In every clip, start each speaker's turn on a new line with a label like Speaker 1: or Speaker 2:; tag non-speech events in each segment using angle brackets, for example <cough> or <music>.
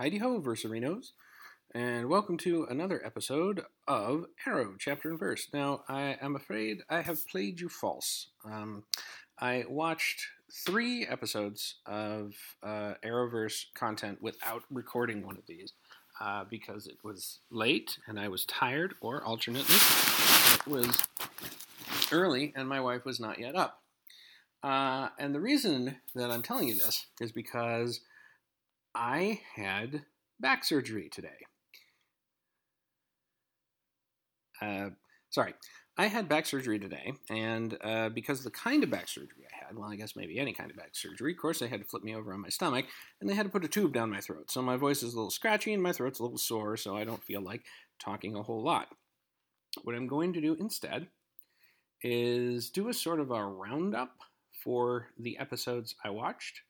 Speaker 1: Heidi ho, Versarinos, and welcome to another episode of Arrow, Chapter and Verse. Now, I am afraid I have played you false. Um, I watched three episodes of uh, Arrowverse content without recording one of these uh, because it was late and I was tired, or alternately, it was early and my wife was not yet up. Uh, and the reason that I'm telling you this is because I had back surgery today. Uh, sorry, I had back surgery today, and uh, because the kind of back surgery I had, well, I guess maybe any kind of back surgery, of course, they had to flip me over on my stomach, and they had to put a tube down my throat. So my voice is a little scratchy, and my throat's a little sore, so I don't feel like talking a whole lot. What I'm going to do instead is do a sort of a roundup for the episodes I watched,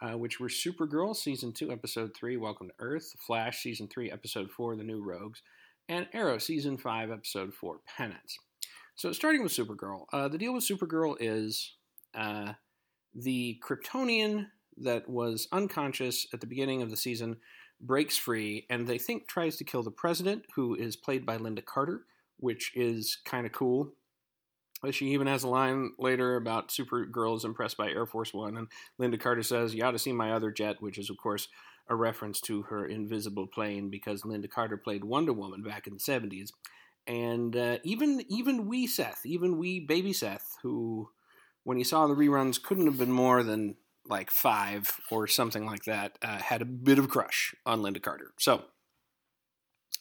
Speaker 1: uh, which were Supergirl Season 2, Episode 3, Welcome to Earth, Flash Season 3, Episode 4, The New Rogues, and Arrow Season 5, Episode 4, Penance. So, starting with Supergirl, uh, the deal with Supergirl is uh, the Kryptonian that was unconscious at the beginning of the season breaks free and they think tries to kill the president, who is played by Lynda Carter, which is kind of cool. She even has a line later about Supergirl is impressed by Air Force One, and Lynda Carter says, You ought to see my other jet, which is, of course, a reference to her invisible plane because Lynda Carter played Wonder Woman back in the 70s. And uh, even even we Seth, even we baby Seth, who when he saw the reruns couldn't have been more than like five or something like that, uh, had a bit of crush on Lynda Carter. So,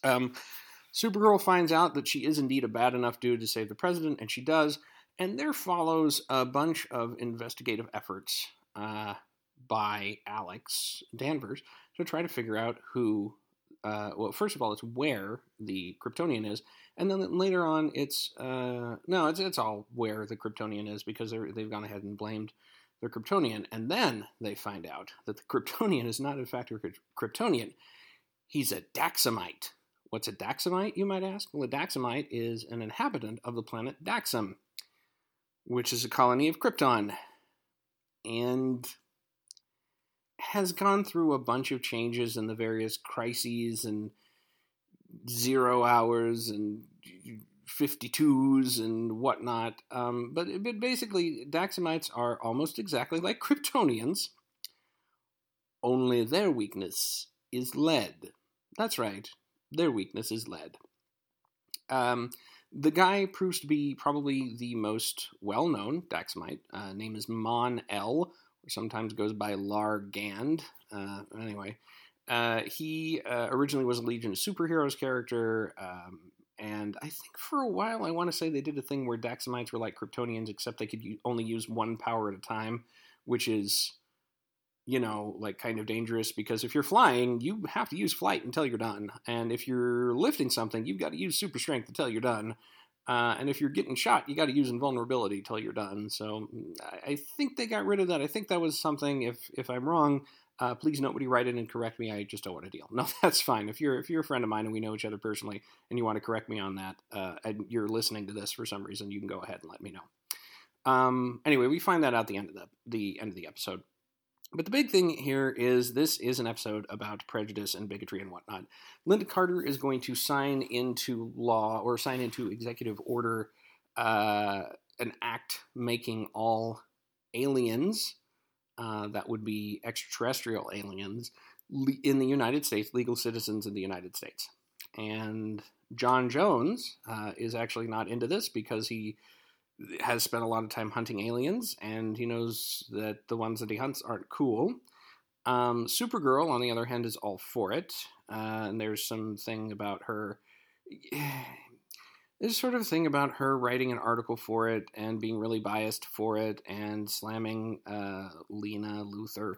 Speaker 1: um, Supergirl finds out that she is indeed a bad enough dude to save the president, and she does. And there follows a bunch of investigative efforts uh, by Alex Danvers to try to figure out who. Uh, well, first of all, it's where the Kryptonian is, and then later on, it's uh, no, it's it's all where the Kryptonian is because they've gone ahead and blamed the Kryptonian, and then they find out that the Kryptonian is not in fact a Kryptonian; he's a Daxamite. What's a Daxamite, you might ask? Well, a Daxamite is an inhabitant of the planet Daxam, which is a colony of Krypton, and has gone through a bunch of changes in the various crises and zero hours and 52s and whatnot. Um, but, but basically, Daxamites are almost exactly like Kryptonians, only their weakness is lead. That's right, their weakness is lead. Um, the guy proves to be probably the most well known Daxamite. Uh, name is Mon El, or sometimes goes by Lar Gand. Uh, anyway, uh, he uh, originally was a Legion of Superheroes character, um, and I think for a while I want to say they did a thing where Daxamites were like Kryptonians, except they could u- only use one power at a time, which is, you know, like kind of dangerous because if you're flying, you have to use flight until you're done, and if you're lifting something, you've got to use super strength until you're done. Uh, and if you're getting shot, you got to use invulnerability till you're done. So I, I think they got rid of that. I think that was something. If if I'm wrong, uh, please nobody write in and correct me. I just don't want to deal. <laughs> No, that's fine. If you're if you're a friend of mine and we know each other personally, and you want to correct me on that, uh, and you're listening to this for some reason, you can go ahead and let me know. Um, anyway, we find that out the end of the the end of the episode. But the big thing here is this is an episode about prejudice and bigotry and whatnot. Lynda Carter is going to sign into law or sign into executive order uh, an act making all aliens uh, that would be extraterrestrial aliens in the United States, legal citizens in the United States. And J'onn J'onzz uh, is actually not into this because he has spent a lot of time hunting aliens and he knows that the ones that he hunts aren't cool. Um, Supergirl, on the other hand, is all for it. Uh, and there's something about her <sighs> there's sort of a thing about her writing an article for it and being really biased for it and slamming uh, Lena Luthor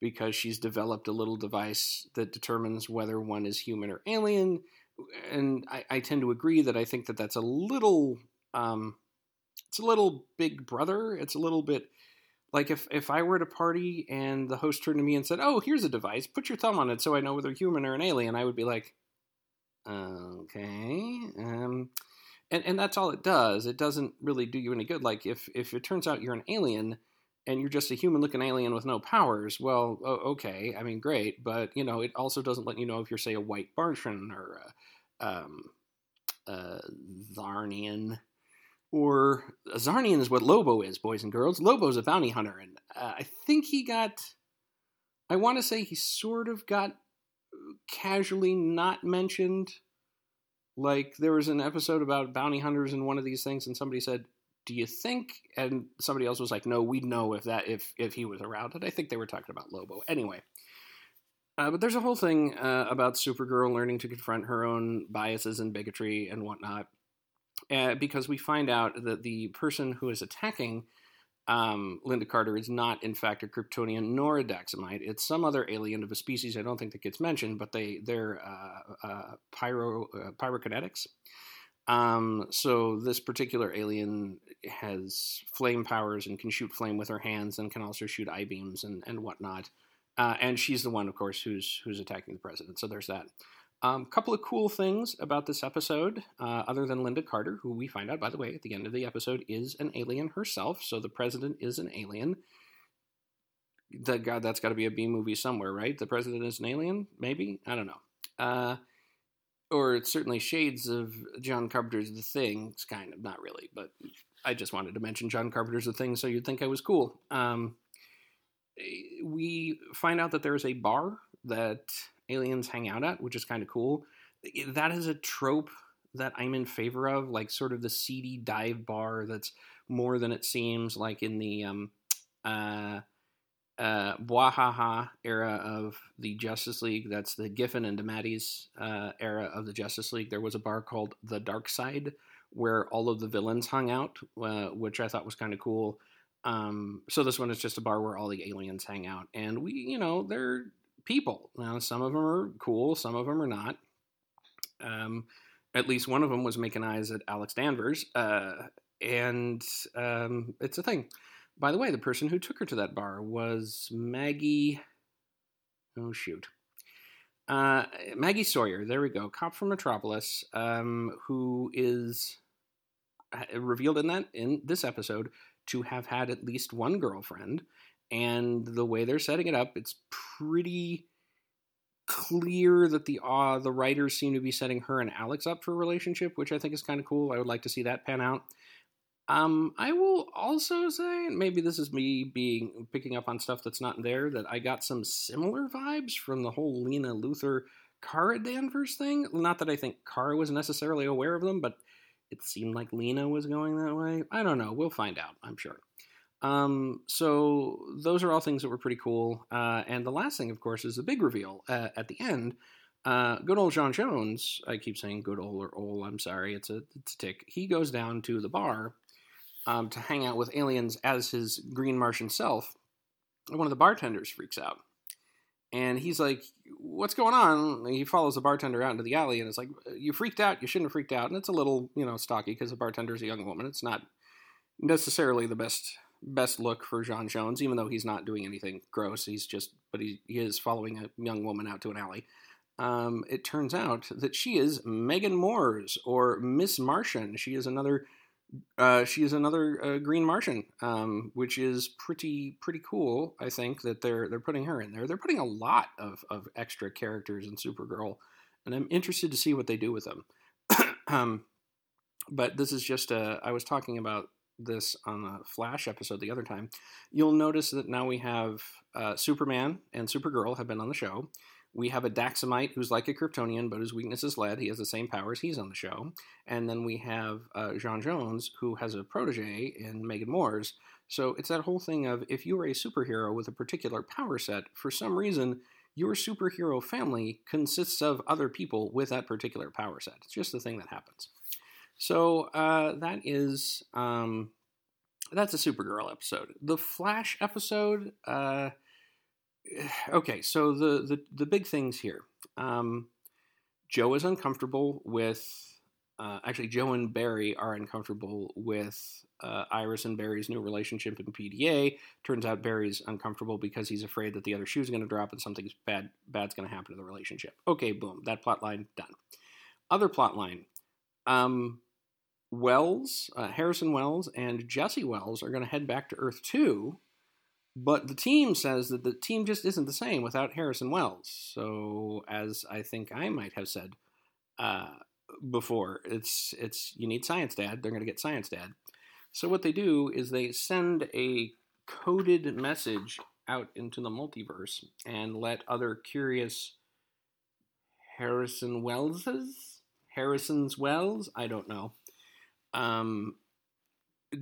Speaker 1: because she's developed a little device that determines whether one is human or alien. And I, I tend to agree that I think that that's a little, um, it's a little big brother. It's a little bit like if, if I were at a party and the host turned to me and said, "Oh, here's a device. Put your thumb on it so I know whether human or an alien," I would be like, "Okay." Um, and and that's all it does. It doesn't really do you any good. Like if if it turns out you're an alien, and you're just a human looking alien with no powers, well, okay, I mean, great, but you know, it also doesn't let you know if you're, say, a white Martian or a, um, Czarnian. Or Czarnian is what Lobo is, boys and girls. Lobo's a bounty hunter, and uh, I think he got. I want to say he sort of got casually not mentioned. Like there was an episode about bounty hunters in one of these things, and somebody said, do you think and somebody else was like no we'd know if that if if he was around and i think they were talking about lobo anyway uh, but there's a whole thing uh, about supergirl learning to confront her own biases and bigotry and whatnot uh, because we find out that the person who is attacking um, Lynda Carter is not, in fact, a Kryptonian nor a Daxamite. It's some other alien of a species I don't think that gets mentioned, but they they're uh, uh, pyro uh, pyrokinetics. Um, so this particular alien has flame powers and can shoot flame with her hands and can also shoot eye beams and, and whatnot. Uh, and she's the one, of course, who's who's attacking the president. So there's that. A um, couple of cool things about this episode, uh, other than Lynda Carter, who we find out, by the way, at the end of the episode, is an alien herself. So the president is an alien. The God, that's got to be a B movie somewhere, right? The president is an alien, maybe. I don't know. Uh, or it's certainly shades of John Carpenter's The Thing. It's kind of not really, but I just wanted to mention John Carpenter's The Thing so you'd think I was cool. Um, we find out that there is a bar that aliens hang out at, which is kind of cool. That is a trope that I'm in favor of, like sort of the seedy dive bar that's more than it seems, like in the um, <tsk> uh, uh, Bwahaha era of the Justice League. That's the Giffen and DeMatteis uh, era of the Justice League. There was a bar called the Dark Side where all of the villains hung out, uh, which I thought was kind of cool. Um, so this one is just a bar where all the aliens hang out, and we, you know, they're people. Now, some of them are cool, some of them are not. Um, at least one of them was making eyes at Alex Danvers, uh, and um, it's a thing. By the way, the person who took her to that bar was Maggie. Oh, shoot. Uh, Maggie Sawyer, there we go, cop from Metropolis, um, who is uh, revealed in that in this episode to have had at least one girlfriend, and the way they're setting it up, it's pretty clear that the uh, the writers seem to be setting her and Alex up for a relationship, which I think is kind of cool. I would like to see that pan out. Um, I will also say, maybe this is me being picking up on stuff that's not there, that I got some similar vibes from the whole Lena Luthor Kara Danvers thing. Not that I think Kara was necessarily aware of them, but it seemed like Lena was going that way. I don't know. We'll find out, I'm sure. Um, so those are all things that were pretty cool. Uh, and the last thing, of course, is the big reveal uh, at the end. Uh, good old J'onn J'onzz. I keep saying good old or old. I'm sorry, it's a it's a tic. He goes down to the bar um, to hang out with aliens as his green Martian self. And one of the bartenders freaks out. And he's like, What's going on? And he follows the bartender out into the alley and it's like, You freaked out. You shouldn't have freaked out. And it's a little, you know, stocky because the bartender's a young woman. It's not necessarily the best best look for J'onn J'onzz, even though he's not doing anything gross. He's just, but he, he is following a young woman out to an alley. Um, it turns out that she is M'gann M'orzz or Miss Martian. She is another uh, she is another uh, Green Martian, um, which is pretty pretty cool. I think that they're they're putting her in there. They're putting a lot of, of extra characters in Supergirl, and I'm interested to see what they do with them. <coughs> um, but this is just a. I was talking about this on the Flash episode the other time. You'll notice that now we have uh, Superman and Supergirl have been on the show. We have a Daxamite who's like a Kryptonian, but his weakness is lead. He has the same powers. He's on the show. And then we have uh, J'onn J'onzz, who has a protege in M'gann M'orzz. So it's that whole thing of if you are a superhero with a particular power set, for some reason, your superhero family consists of other people with that particular power set. It's just the thing that happens. So uh, that is um, that's a Supergirl episode. The Flash episode. Uh, <sighs> okay, so the, the, the big things here. Um, Joe is uncomfortable with. Uh, actually, Joe and Barry are uncomfortable with uh, Iris and Barry's new relationship in PDA. Turns out Barry's uncomfortable because he's afraid that the other shoe's going to drop and something bad bad's going to happen to the relationship. Okay, boom, that plot line done. Other plot line. Um, Wells, uh, Harrison Wells, and Jesse Wells are going to head back to Earth 2 but the team says that the team just isn't the same without Harrison Wells. So, as I think I might have said uh, before, it's it's you need Science Dad. They're going to get Science Dad. So what they do is they send a coded message out into the multiverse and let other curious Harrison Wellses, Harrison's Wells, I don't know, um,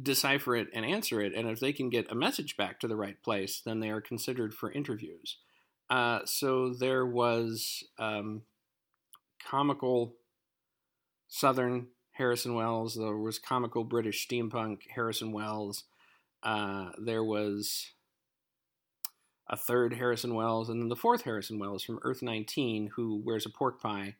Speaker 1: decipher it and answer it. And if they can get a message back to the right place, then they are considered for interviews. Uh, so there was um, comical Southern Harrison Wells. There was comical British steampunk Harrison Wells. Uh, there was a third Harrison Wells, and then the fourth Harrison Wells from Earth 19, who wears a pork pie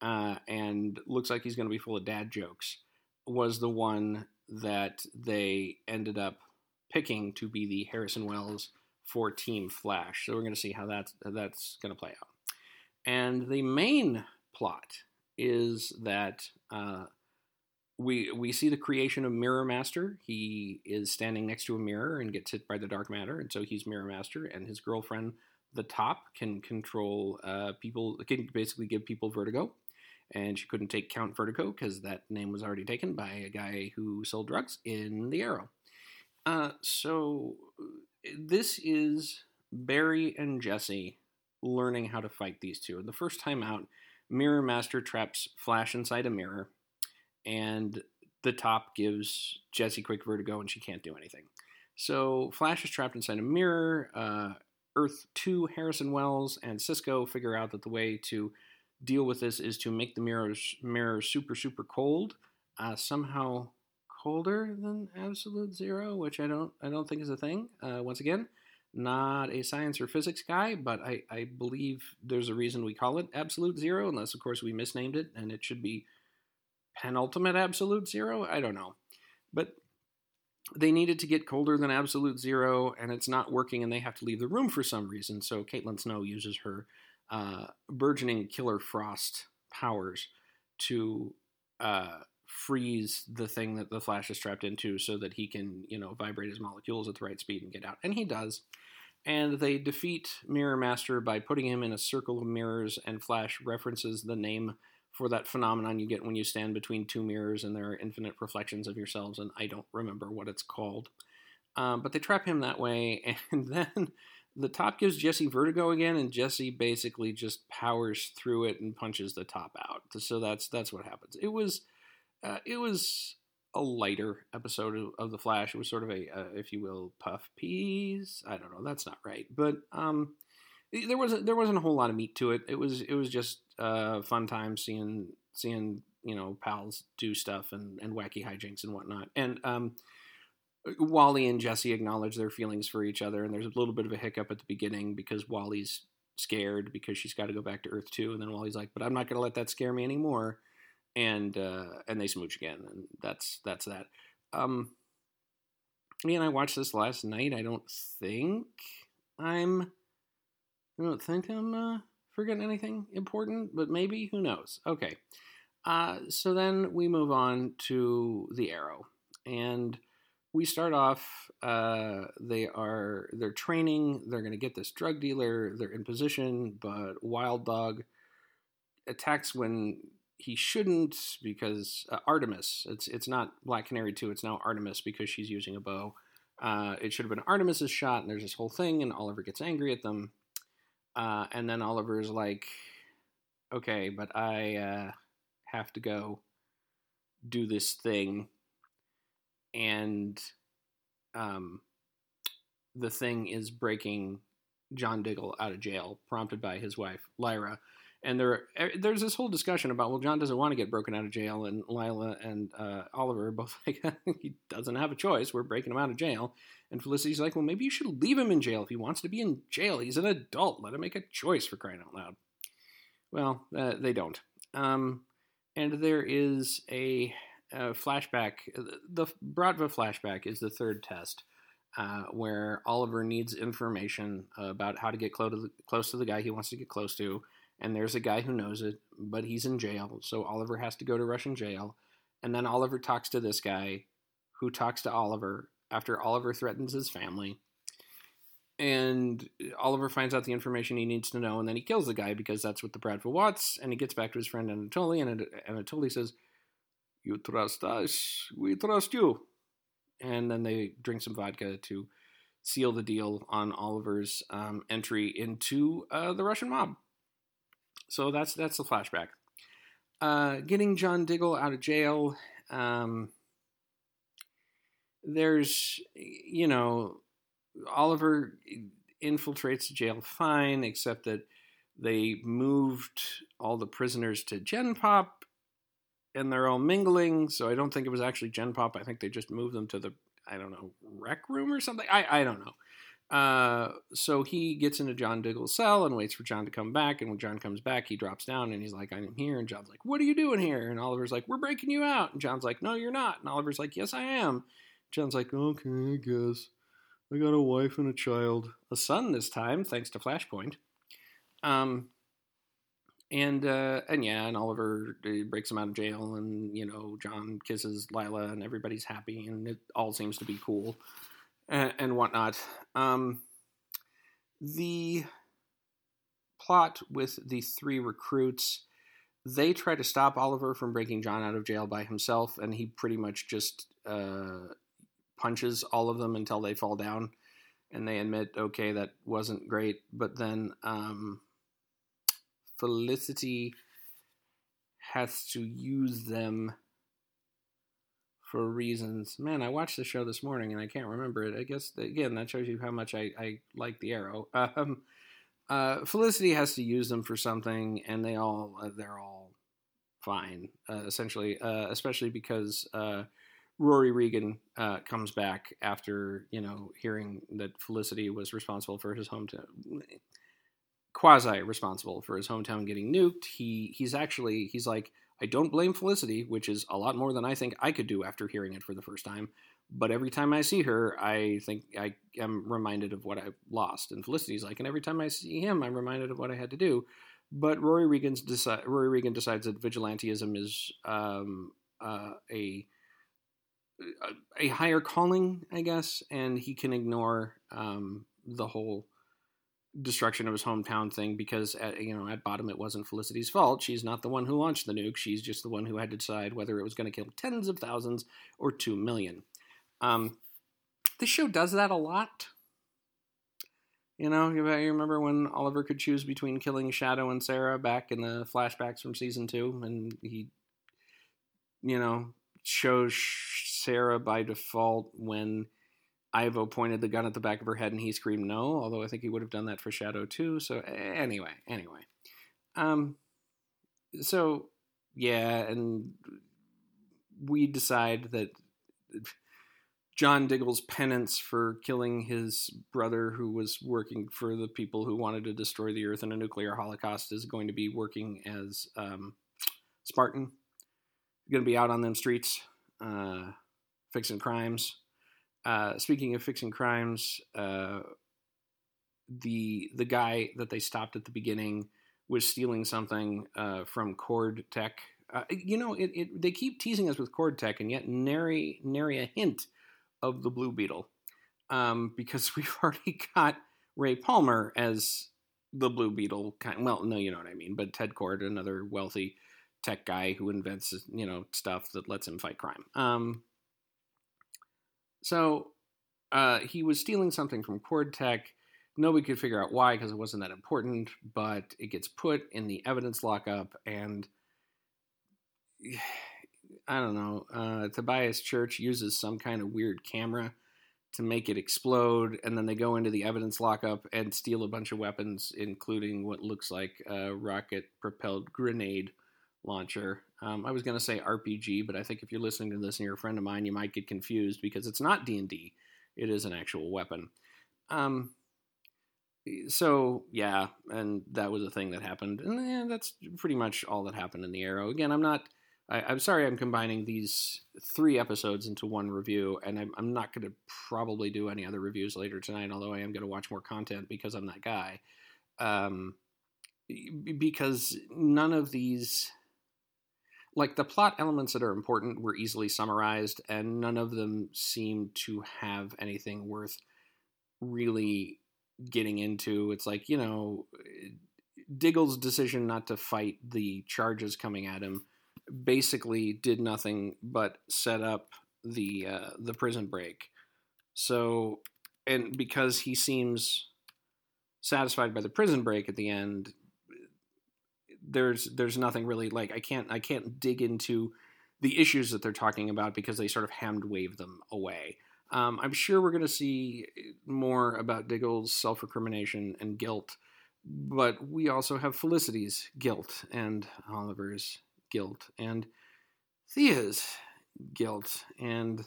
Speaker 1: uh, and looks like he's going to be full of dad jokes, was the one that they ended up picking to be the Harrison Wells for Team Flash. So we're going to see how that's, that's going to play out. And the main plot is that uh, we we see the creation of Mirror Master. He is standing next to a mirror and gets hit by the dark matter, and so he's Mirror Master. And his girlfriend, the Top, can control uh, people. Can basically give people vertigo, and she couldn't take Count Vertigo because that name was already taken by a guy who sold drugs in the Arrow. Uh, so this is Barry and Jesse learning how to fight these two. The first time out, Mirror Master traps Flash inside a mirror and the top gives Jesse quick vertigo and she can't do anything. So Flash is trapped inside a mirror. Uh, Earth 2, Harrison Wells, and Cisco figure out that the way to deal with this is to make the mirrors mirror super super cold, uh, somehow colder than absolute zero, which I don't I don't think is a thing. Uh, once again, not a science or physics guy, but I, I believe there's a reason we call it absolute zero, unless of course we misnamed it, and it should be penultimate absolute zero. I don't know. But they needed to get colder than absolute zero, and it's not working, and they have to leave the room for some reason. So Caitlin Snow uses her uh, burgeoning killer frost powers to uh, freeze the thing that the Flash is trapped into, so that he can, you know, vibrate his molecules at the right speed and get out. And he does. And they defeat Mirror Master by putting him in a circle of mirrors, and Flash references the name for that phenomenon you get when you stand between two mirrors and there are infinite reflections of yourselves, and I don't remember what it's called. Um, but they trap him that way, <laughs> and then the top gives Jesse vertigo again, and Jesse basically just powers through it and punches the top out. So that's that's what happens. It was uh, it was a lighter episode of, of, the Flash. It was sort of a, uh, if you will, puff piece. I don't know. That's not right, but um, there wasn't there wasn't a whole lot of meat to it. It was it was just uh, fun time seeing seeing you know pals do stuff and, and wacky hijinks and whatnot. And um, Wally and Jesse acknowledge their feelings for each other, and there's a little bit of a hiccup at the beginning because Wally's scared because she's got to go back to Earth 2, and then Wally's like, "But I'm not going to let that scare me anymore," and uh, and they smooch again, and that's that's that. Um, and I watched this last night. I don't think I'm I don't think I'm uh, forgetting anything important, but maybe. Who knows? Okay. Uh, so then we move on to the arrow. And we start off, uh, they are, they're training, they're going to get this drug dealer, they're in position, but Wild Dog attacks when he shouldn't because uh, Artemis, it's, it's not Black Canary 2, it's now Artemis because she's using a bow. Uh, it should have been Artemis's shot, and there's this whole thing, and Oliver gets angry at them. Uh, and then Oliver's like, okay, but I uh, have to go do this thing. And um, the thing is breaking John Diggle out of jail, prompted by his wife, Lyla. And there er, there's this whole discussion about well John doesn't want to get broken out of jail and Lyla and uh, Oliver both <laughs> like he doesn't have a choice. We're breaking him out of jail. And Felicity's like well maybe you should leave him in jail if he wants to be in jail. He's an adult. Let him make a choice for crying out loud. Well uh, they don't. Um, and there is a, a, flashback the Bratva flashback is the third test uh, where Oliver needs information about how to get close to, the, close to the guy he wants to get close to and there's a guy who knows it, but he's in jail, so Oliver has to go to Russian jail. And then Oliver talks to this guy who talks to Oliver after Oliver threatens his family. and Oliver finds out the information he needs to know, and then he kills the guy because that's what the Bratva wants. And he gets back to his friend Anatoly, and Anatoly says, "You trust us, we trust you." And then they drink some vodka to seal the deal on Oliver's um, entry into uh, the Russian mob. So that's that's the flashback. Uh, getting John Diggle out of jail. Um, there's, you know, Oliver infiltrates the jail fine, except that they moved all the prisoners to Gen Pop and they're all mingling. So I don't think it was actually Gen Pop. I think they just moved them to the, I don't know, rec room or something. I, I don't know. Uh, so he gets into John Diggle's cell and waits for John to come back. And when John comes back, he drops down and he's like, I'm here. And John's like, What are you doing here? And Oliver's like, We're breaking you out. And John's like, No, you're not. And Oliver's like, Yes, I am. John's like, Okay, I guess. I got a wife and a child, a son this time, thanks to Flashpoint. Um, and uh, and yeah, and Oliver breaks him out of jail, and you know John kisses Lyla, and everybody's happy, and it all seems to be cool, and, and whatnot. Um, the plot with the three recruits, they try to stop Oliver from breaking John out of jail by himself, and he pretty much just uh, punches all of them until they fall down and they admit, okay, that wasn't great. But then um, Felicity has to use them for reasons. Man, I watched the show this morning and I can't remember it. I guess, again, that shows you how much I, I like the arrow. <laughs> Um, uh, Felicity has to use them for something, and they all, uh, they're all fine, uh, essentially, uh, especially because uh, Rory Regan uh, comes back after you know hearing that Felicity was responsible for his hometown, quasi responsible for his hometown getting nuked. He he's actually he's like I don't blame Felicity, which is a lot more than I think I could do after hearing it for the first time. But every time I see her, I think I am reminded of what I lost. And Felicity's like, and every time I see him, I'm reminded of what I had to do. But Rory Regan's deci- Rory Regan decides that vigilantism is um, uh, a a higher calling, I guess, and he can ignore um, the whole destruction of his hometown thing because, at, you know, at bottom it wasn't Felicity's fault. She's not the one who launched the nuke. She's just the one who had to decide whether it was going to kill tens of thousands or two million. Um, this show does that a lot. You know, you remember when Oliver could choose between killing Shado and Sara back in the flashbacks from season two, and he, you know, chose Sara by default when Ivo pointed the gun at the back of her head and he screamed no, although I think he would have done that for Shado too. So anyway, anyway. Um so yeah, and we decide that John Diggle's penance for killing his brother who was working for the people who wanted to destroy the earth in a nuclear holocaust is going to be working as um, Spartan. Going to be out on them streets. Uh, fixing crimes. Uh, speaking of fixing crimes, uh, the the guy that they stopped at the beginning was stealing something uh, from Kord Tech. Uh, you know, it, it, they keep teasing us with Kord Tech, and yet nary nary a hint of the Blue Beetle, um, because <laughs> we've already got Ray Palmer as the Blue Beetle. Kind well, no, you know what I mean. But Ted Kord, another wealthy tech guy who invents you know stuff that lets him fight crime. Um, so uh, he was stealing something from Kord Tech. Nobody could figure out why because it wasn't that important, but it gets put in the evidence lockup, and <sighs> I don't know. Uh, Tobias Church uses some kind of weird camera to make it explode, and then they go into the evidence lockup and steal a bunch of weapons, including what looks like a rocket propelled grenade launcher. Um, I was going to say RPG, but I think if you're listening to this and you're a friend of mine, you might get confused because it's not D and D; it is an actual weapon. Um, so yeah, and that was a thing that happened, and yeah, that's pretty much all that happened in the Arrow. Again, I'm not. I, am sorry, I'm combining these three episodes into one review, and I'm, I'm not going to probably do any other reviews later tonight. Although I am going to watch more content because I'm that guy. Um, because none of these like the plot elements that are important were easily summarized and none of them seem to have anything worth really getting into. It's like you know, Diggle's decision not to fight the charges coming at him basically did nothing but set up the uh, the prison break. So, and because he seems satisfied by the prison break at the end, there's there's nothing really like I can't I can't dig into the issues that they're talking about because they sort of hand wave them away. Um, I'm sure we're going to see more about Diggle's self recrimination and guilt, but we also have Felicity's guilt and Oliver's guilt and Thea's guilt and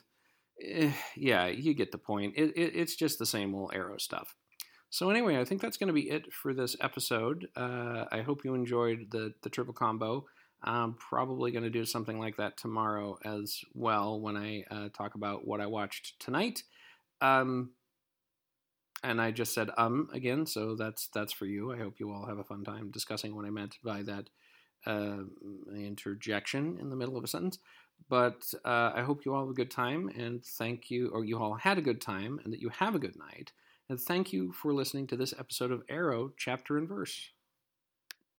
Speaker 1: eh, yeah, you get the point. It, it, it's just the same old Arrow stuff. So anyway, I think that's going to be it for this episode. Uh, I hope you enjoyed the the triple combo. I'm probably going to do something like that tomorrow as well when I uh, talk about what I watched tonight. Um, and I just said um again, so that's that's for you. I hope you all have a fun time discussing what I meant by that uh, interjection in the middle of a sentence. But uh, I hope you all have a good time, and thank you, or you all had a good time, and that you have a good night. And thank you for listening to this episode of Arrow, Chapter and Verse.